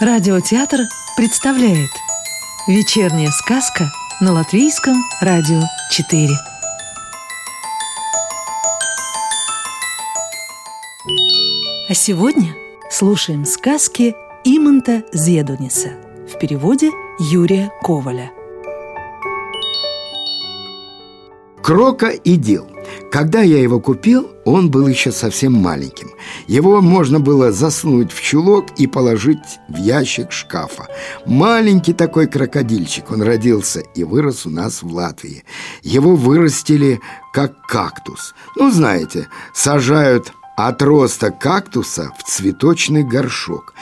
Радиотеатр представляет Вечерняя сказка на Латвийском радио 4 А сегодня слушаем сказки Иманта Зедуниса в переводе Юрия Коваля. Крока и Дил – когда я его купил, он был еще совсем маленьким. Его можно было засунуть в чулок и положить в ящик шкафа. Маленький такой крокодильчик. Он родился и вырос у нас в Латвии. Его вырастили как кактус. Ну, знаете, сажают отросток кактуса в цветочный горшок.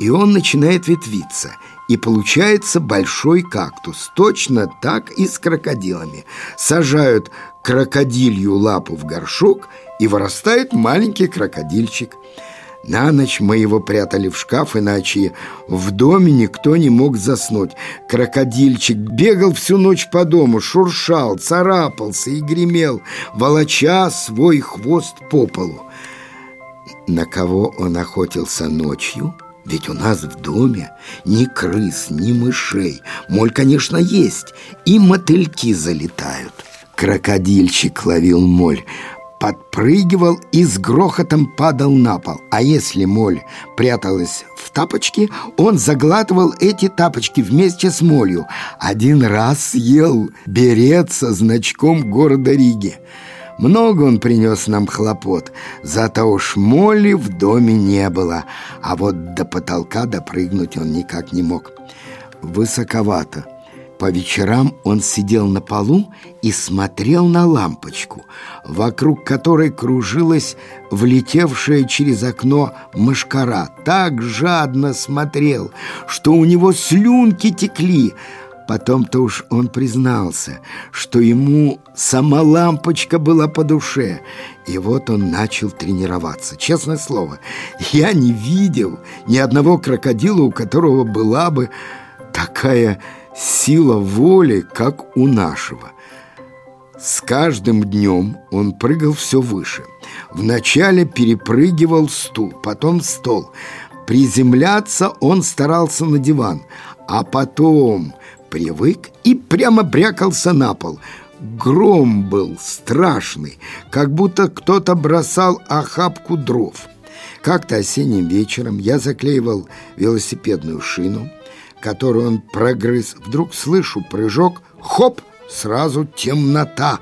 И он начинает ветвиться – и получается большой кактус. Точно так и с крокодилами. Сажают крокодилью лапу в горшок, и вырастает маленький крокодильчик. На ночь мы его прятали в шкаф, иначе в доме никто не мог заснуть. Крокодильчик бегал всю ночь по дому, шуршал, царапался и гремел, волоча свой хвост по полу. На кого он охотился ночью? Ведь у нас в доме ни крыс, ни мышей. Моль, конечно, есть, и мотыльки залетают. Крокодильчик ловил моль, подпрыгивал и с грохотом падал на пол. А если моль пряталась в тапочки, он заглатывал эти тапочки вместе с молью. Один раз съел берет со значком города Риги. Много он принес нам хлопот, зато уж моли в доме не было, а вот до потолка допрыгнуть он никак не мог. Высоковато. По вечерам он сидел на полу и смотрел на лампочку, вокруг которой кружилась влетевшая через окно мышкара. Так жадно смотрел, что у него слюнки текли, Потом-то уж он признался, что ему сама лампочка была по душе. И вот он начал тренироваться. Честное слово, я не видел ни одного крокодила, у которого была бы такая сила воли, как у нашего. С каждым днем он прыгал все выше. Вначале перепрыгивал стул, потом стол. Приземляться он старался на диван, а потом привык и прямо брякался на пол. Гром был страшный, как будто кто-то бросал охапку дров. Как-то осенним вечером я заклеивал велосипедную шину, которую он прогрыз. Вдруг слышу прыжок, хоп, сразу темнота.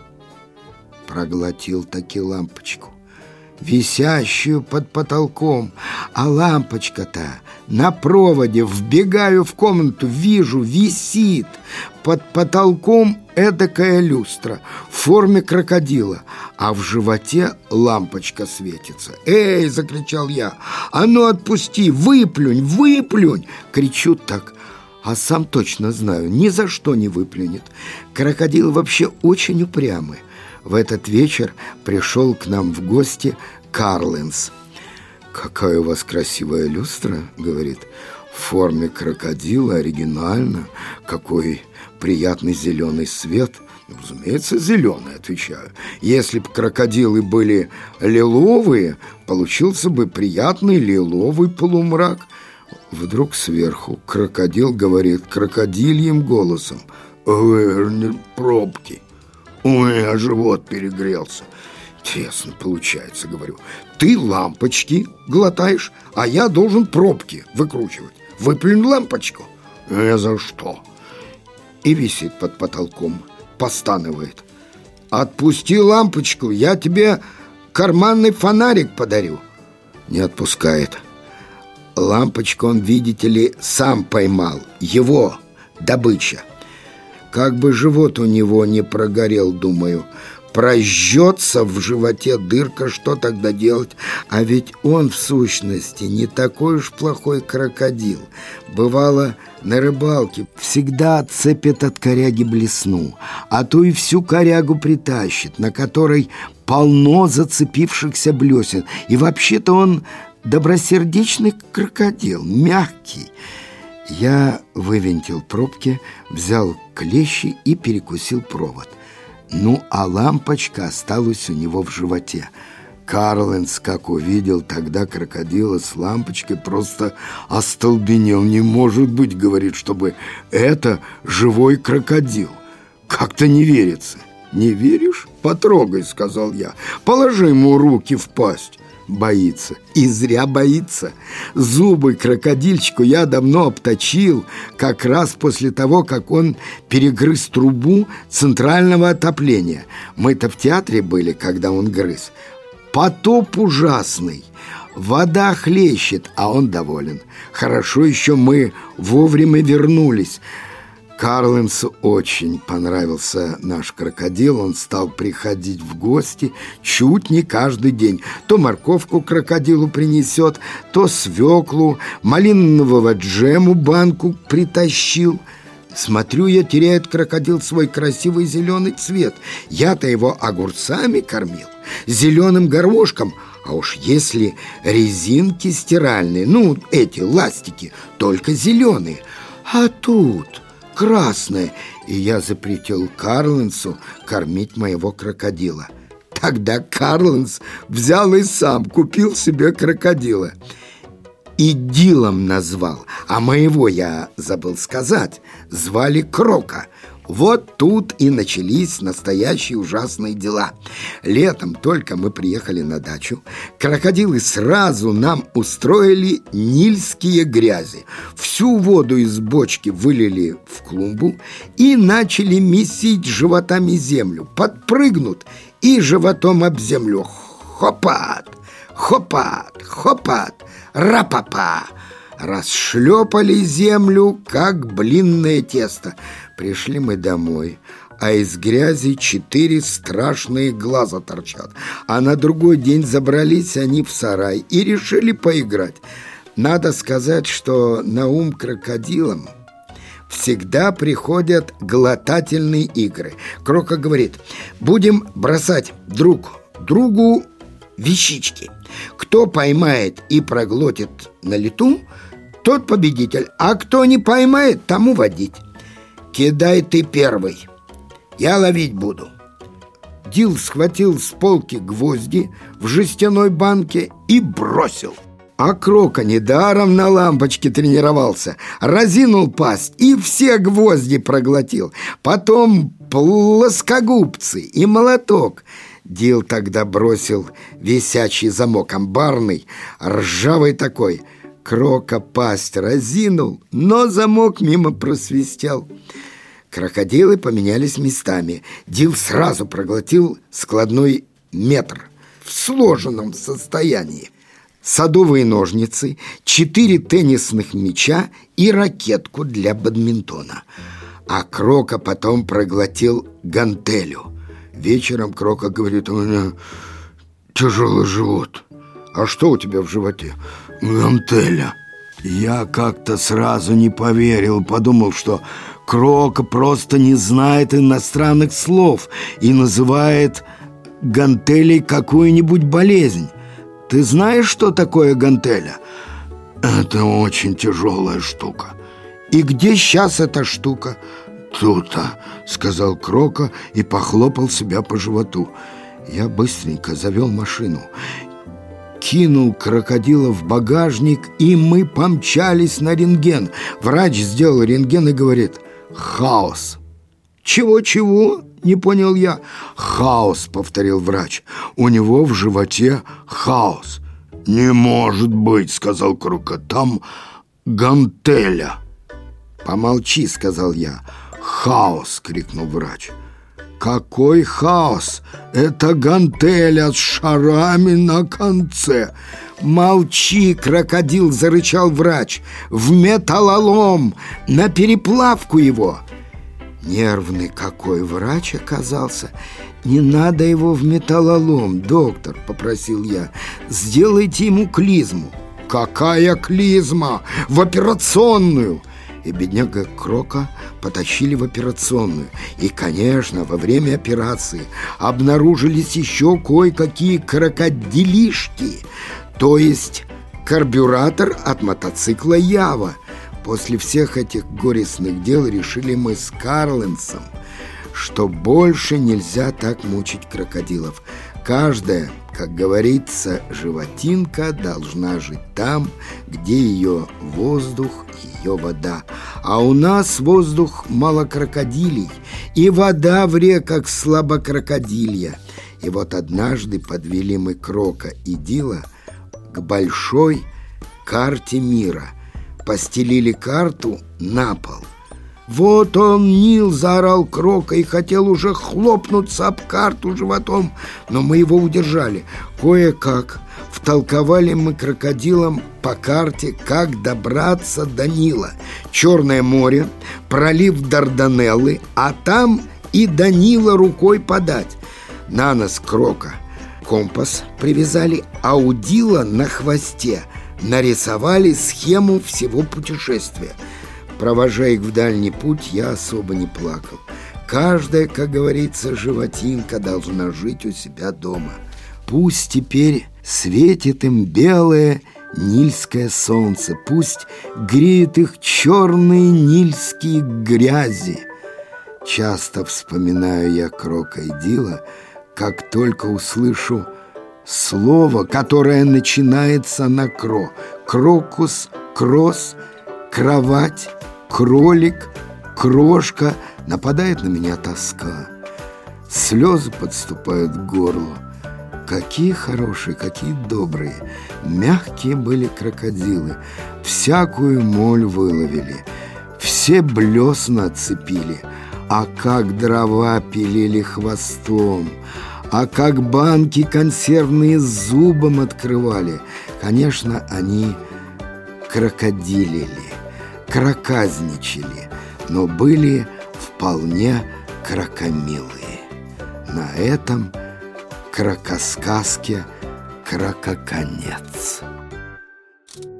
Проглотил таки лампочку висящую под потолком, а лампочка-то на проводе. Вбегаю в комнату, вижу, висит под потолком эдакая люстра в форме крокодила, а в животе лампочка светится. «Эй!» — закричал я. «А ну отпусти! Выплюнь! Выплюнь!» Кричу так, а сам точно знаю, ни за что не выплюнет. Крокодил вообще очень упрямый. В этот вечер пришел к нам в гости Карлинс. «Какая у вас красивая люстра», — говорит, — «в форме крокодила, оригинально, какой приятный зеленый свет». «Разумеется, зеленый», — отвечаю. «Если бы крокодилы были лиловые, получился бы приятный лиловый полумрак». Вдруг сверху крокодил говорит крокодильем голосом «Верни пробки». У меня живот перегрелся. Тесно получается, говорю. Ты лампочки глотаешь, а я должен пробки выкручивать. Выплюнь лампочку. Не за что. И висит под потолком, постанывает. Отпусти лампочку, я тебе карманный фонарик подарю. Не отпускает. Лампочку он, видите ли, сам поймал. Его добыча. Как бы живот у него не прогорел, думаю. Прожжется в животе дырка, что тогда делать? А ведь он, в сущности, не такой уж плохой крокодил. Бывало, на рыбалке всегда отцепит от коряги блесну, а то и всю корягу притащит, на которой полно зацепившихся блесен. И вообще-то он добросердечный крокодил, мягкий. Я вывинтил пробки, взял клещи и перекусил провод. Ну, а лампочка осталась у него в животе. Карленс, как увидел тогда крокодила с лампочкой, просто остолбенел. «Не может быть, — говорит, — чтобы это живой крокодил. Как-то не верится». «Не веришь? Потрогай», — сказал я. «Положи ему руки в пасть». Боится. И зря боится. Зубы крокодильчику я давно обточил, как раз после того, как он перегрыз трубу центрального отопления. Мы-то в театре были, когда он грыз. Потоп ужасный. Вода хлещет, а он доволен. Хорошо еще мы вовремя вернулись. Карленсу очень понравился наш крокодил. Он стал приходить в гости чуть не каждый день. То морковку крокодилу принесет, то свеклу, малинового джему банку притащил. Смотрю я, теряет крокодил свой красивый зеленый цвет. Я-то его огурцами кормил, зеленым горошком, а уж если резинки стиральные, ну, эти ластики, только зеленые. А тут красное, и я запретил Карлинсу кормить моего крокодила. Тогда Карлинс взял и сам купил себе крокодила. И Дилом назвал, а моего я забыл сказать, звали Крока – вот тут и начались настоящие ужасные дела. Летом только мы приехали на дачу, крокодилы сразу нам устроили нильские грязи. Всю воду из бочки вылили в клумбу и начали месить животами землю. Подпрыгнут и животом об землю. Хопат, хопат, хопат, рапапа расшлепали землю, как блинное тесто. Пришли мы домой, а из грязи четыре страшные глаза торчат. А на другой день забрались они в сарай и решили поиграть. Надо сказать, что на ум крокодилам всегда приходят глотательные игры. Крока говорит, будем бросать друг другу вещички. Кто поймает и проглотит на лету, тот победитель, а кто не поймает, тому водить. Кидай ты первый, я ловить буду. Дил схватил с полки гвозди в жестяной банке и бросил. А Крока недаром на лампочке тренировался, разинул пасть и все гвозди проглотил. Потом плоскогубцы и молоток. Дил тогда бросил висячий замок амбарный, ржавый такой – Крока пасть разинул, но замок мимо просвистел. Крокодилы поменялись местами. Дил сразу проглотил складной метр в сложенном состоянии. Садовые ножницы, четыре теннисных мяча и ракетку для бадминтона. А Крока потом проглотил гантелю. Вечером Крока говорит, у меня тяжелый живот. А что у тебя в животе? Гантеля. Я как-то сразу не поверил, подумал, что Крока просто не знает иностранных слов и называет гантелей какую-нибудь болезнь. Ты знаешь, что такое гантеля? Это очень тяжелая штука. И где сейчас эта штука? Тут-то, сказал Крока и похлопал себя по животу. Я быстренько завел машину кинул крокодила в багажник, и мы помчались на рентген. Врач сделал рентген и говорит «Хаос». «Чего-чего?» — не понял я. «Хаос», — повторил врач. «У него в животе хаос». «Не может быть», — сказал Крука. «Там гантеля». «Помолчи», — сказал я. «Хаос!» — крикнул врач. Какой хаос! Это гантеля с шарами на конце. Молчи, крокодил, зарычал врач. В металлолом, на переплавку его. Нервный какой врач оказался. Не надо его в металлолом, доктор, попросил я. Сделайте ему клизму. Какая клизма? В операционную и бедняга Крока потащили в операционную. И, конечно, во время операции обнаружились еще кое-какие крокодилишки, то есть карбюратор от мотоцикла Ява. После всех этих горестных дел решили мы с Карленсом, что больше нельзя так мучить крокодилов. Каждое Как говорится, животинка должна жить там, где ее воздух, ее вода. А у нас воздух мало крокодилей, и вода в реках слабо крокодилья. И вот однажды подвели мы Крока и Дила к большой карте мира. Постелили карту на пол. «Вот он, Нил!» — заорал Крока и хотел уже хлопнуться об карту животом, но мы его удержали. Кое-как втолковали мы крокодилам по карте, как добраться до Нила. Черное море, пролив Дарданеллы, а там и до Нила рукой подать. На нос Крока компас привязали, а у Дила на хвосте нарисовали схему всего путешествия. Провожая их в дальний путь, я особо не плакал. Каждая, как говорится, животинка должна жить у себя дома. Пусть теперь светит им белое нильское солнце, пусть греют их черные нильские грязи. Часто вспоминаю я Крока и Дила, как только услышу слово, которое начинается на кро. Крокус, кросс, кровать, кролик, крошка. Нападает на меня тоска. Слезы подступают к горлу. Какие хорошие, какие добрые. Мягкие были крокодилы. Всякую моль выловили. Все блесна отцепили. А как дрова пилили хвостом. А как банки консервные зубом открывали. Конечно, они крокодилили, кроказничали, но были вполне крокомилые. На этом крокосказке крококонец.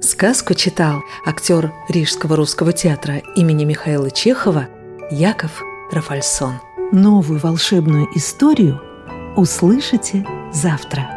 Сказку читал актер Рижского русского театра имени Михаила Чехова Яков Рафальсон. Новую волшебную историю услышите завтра.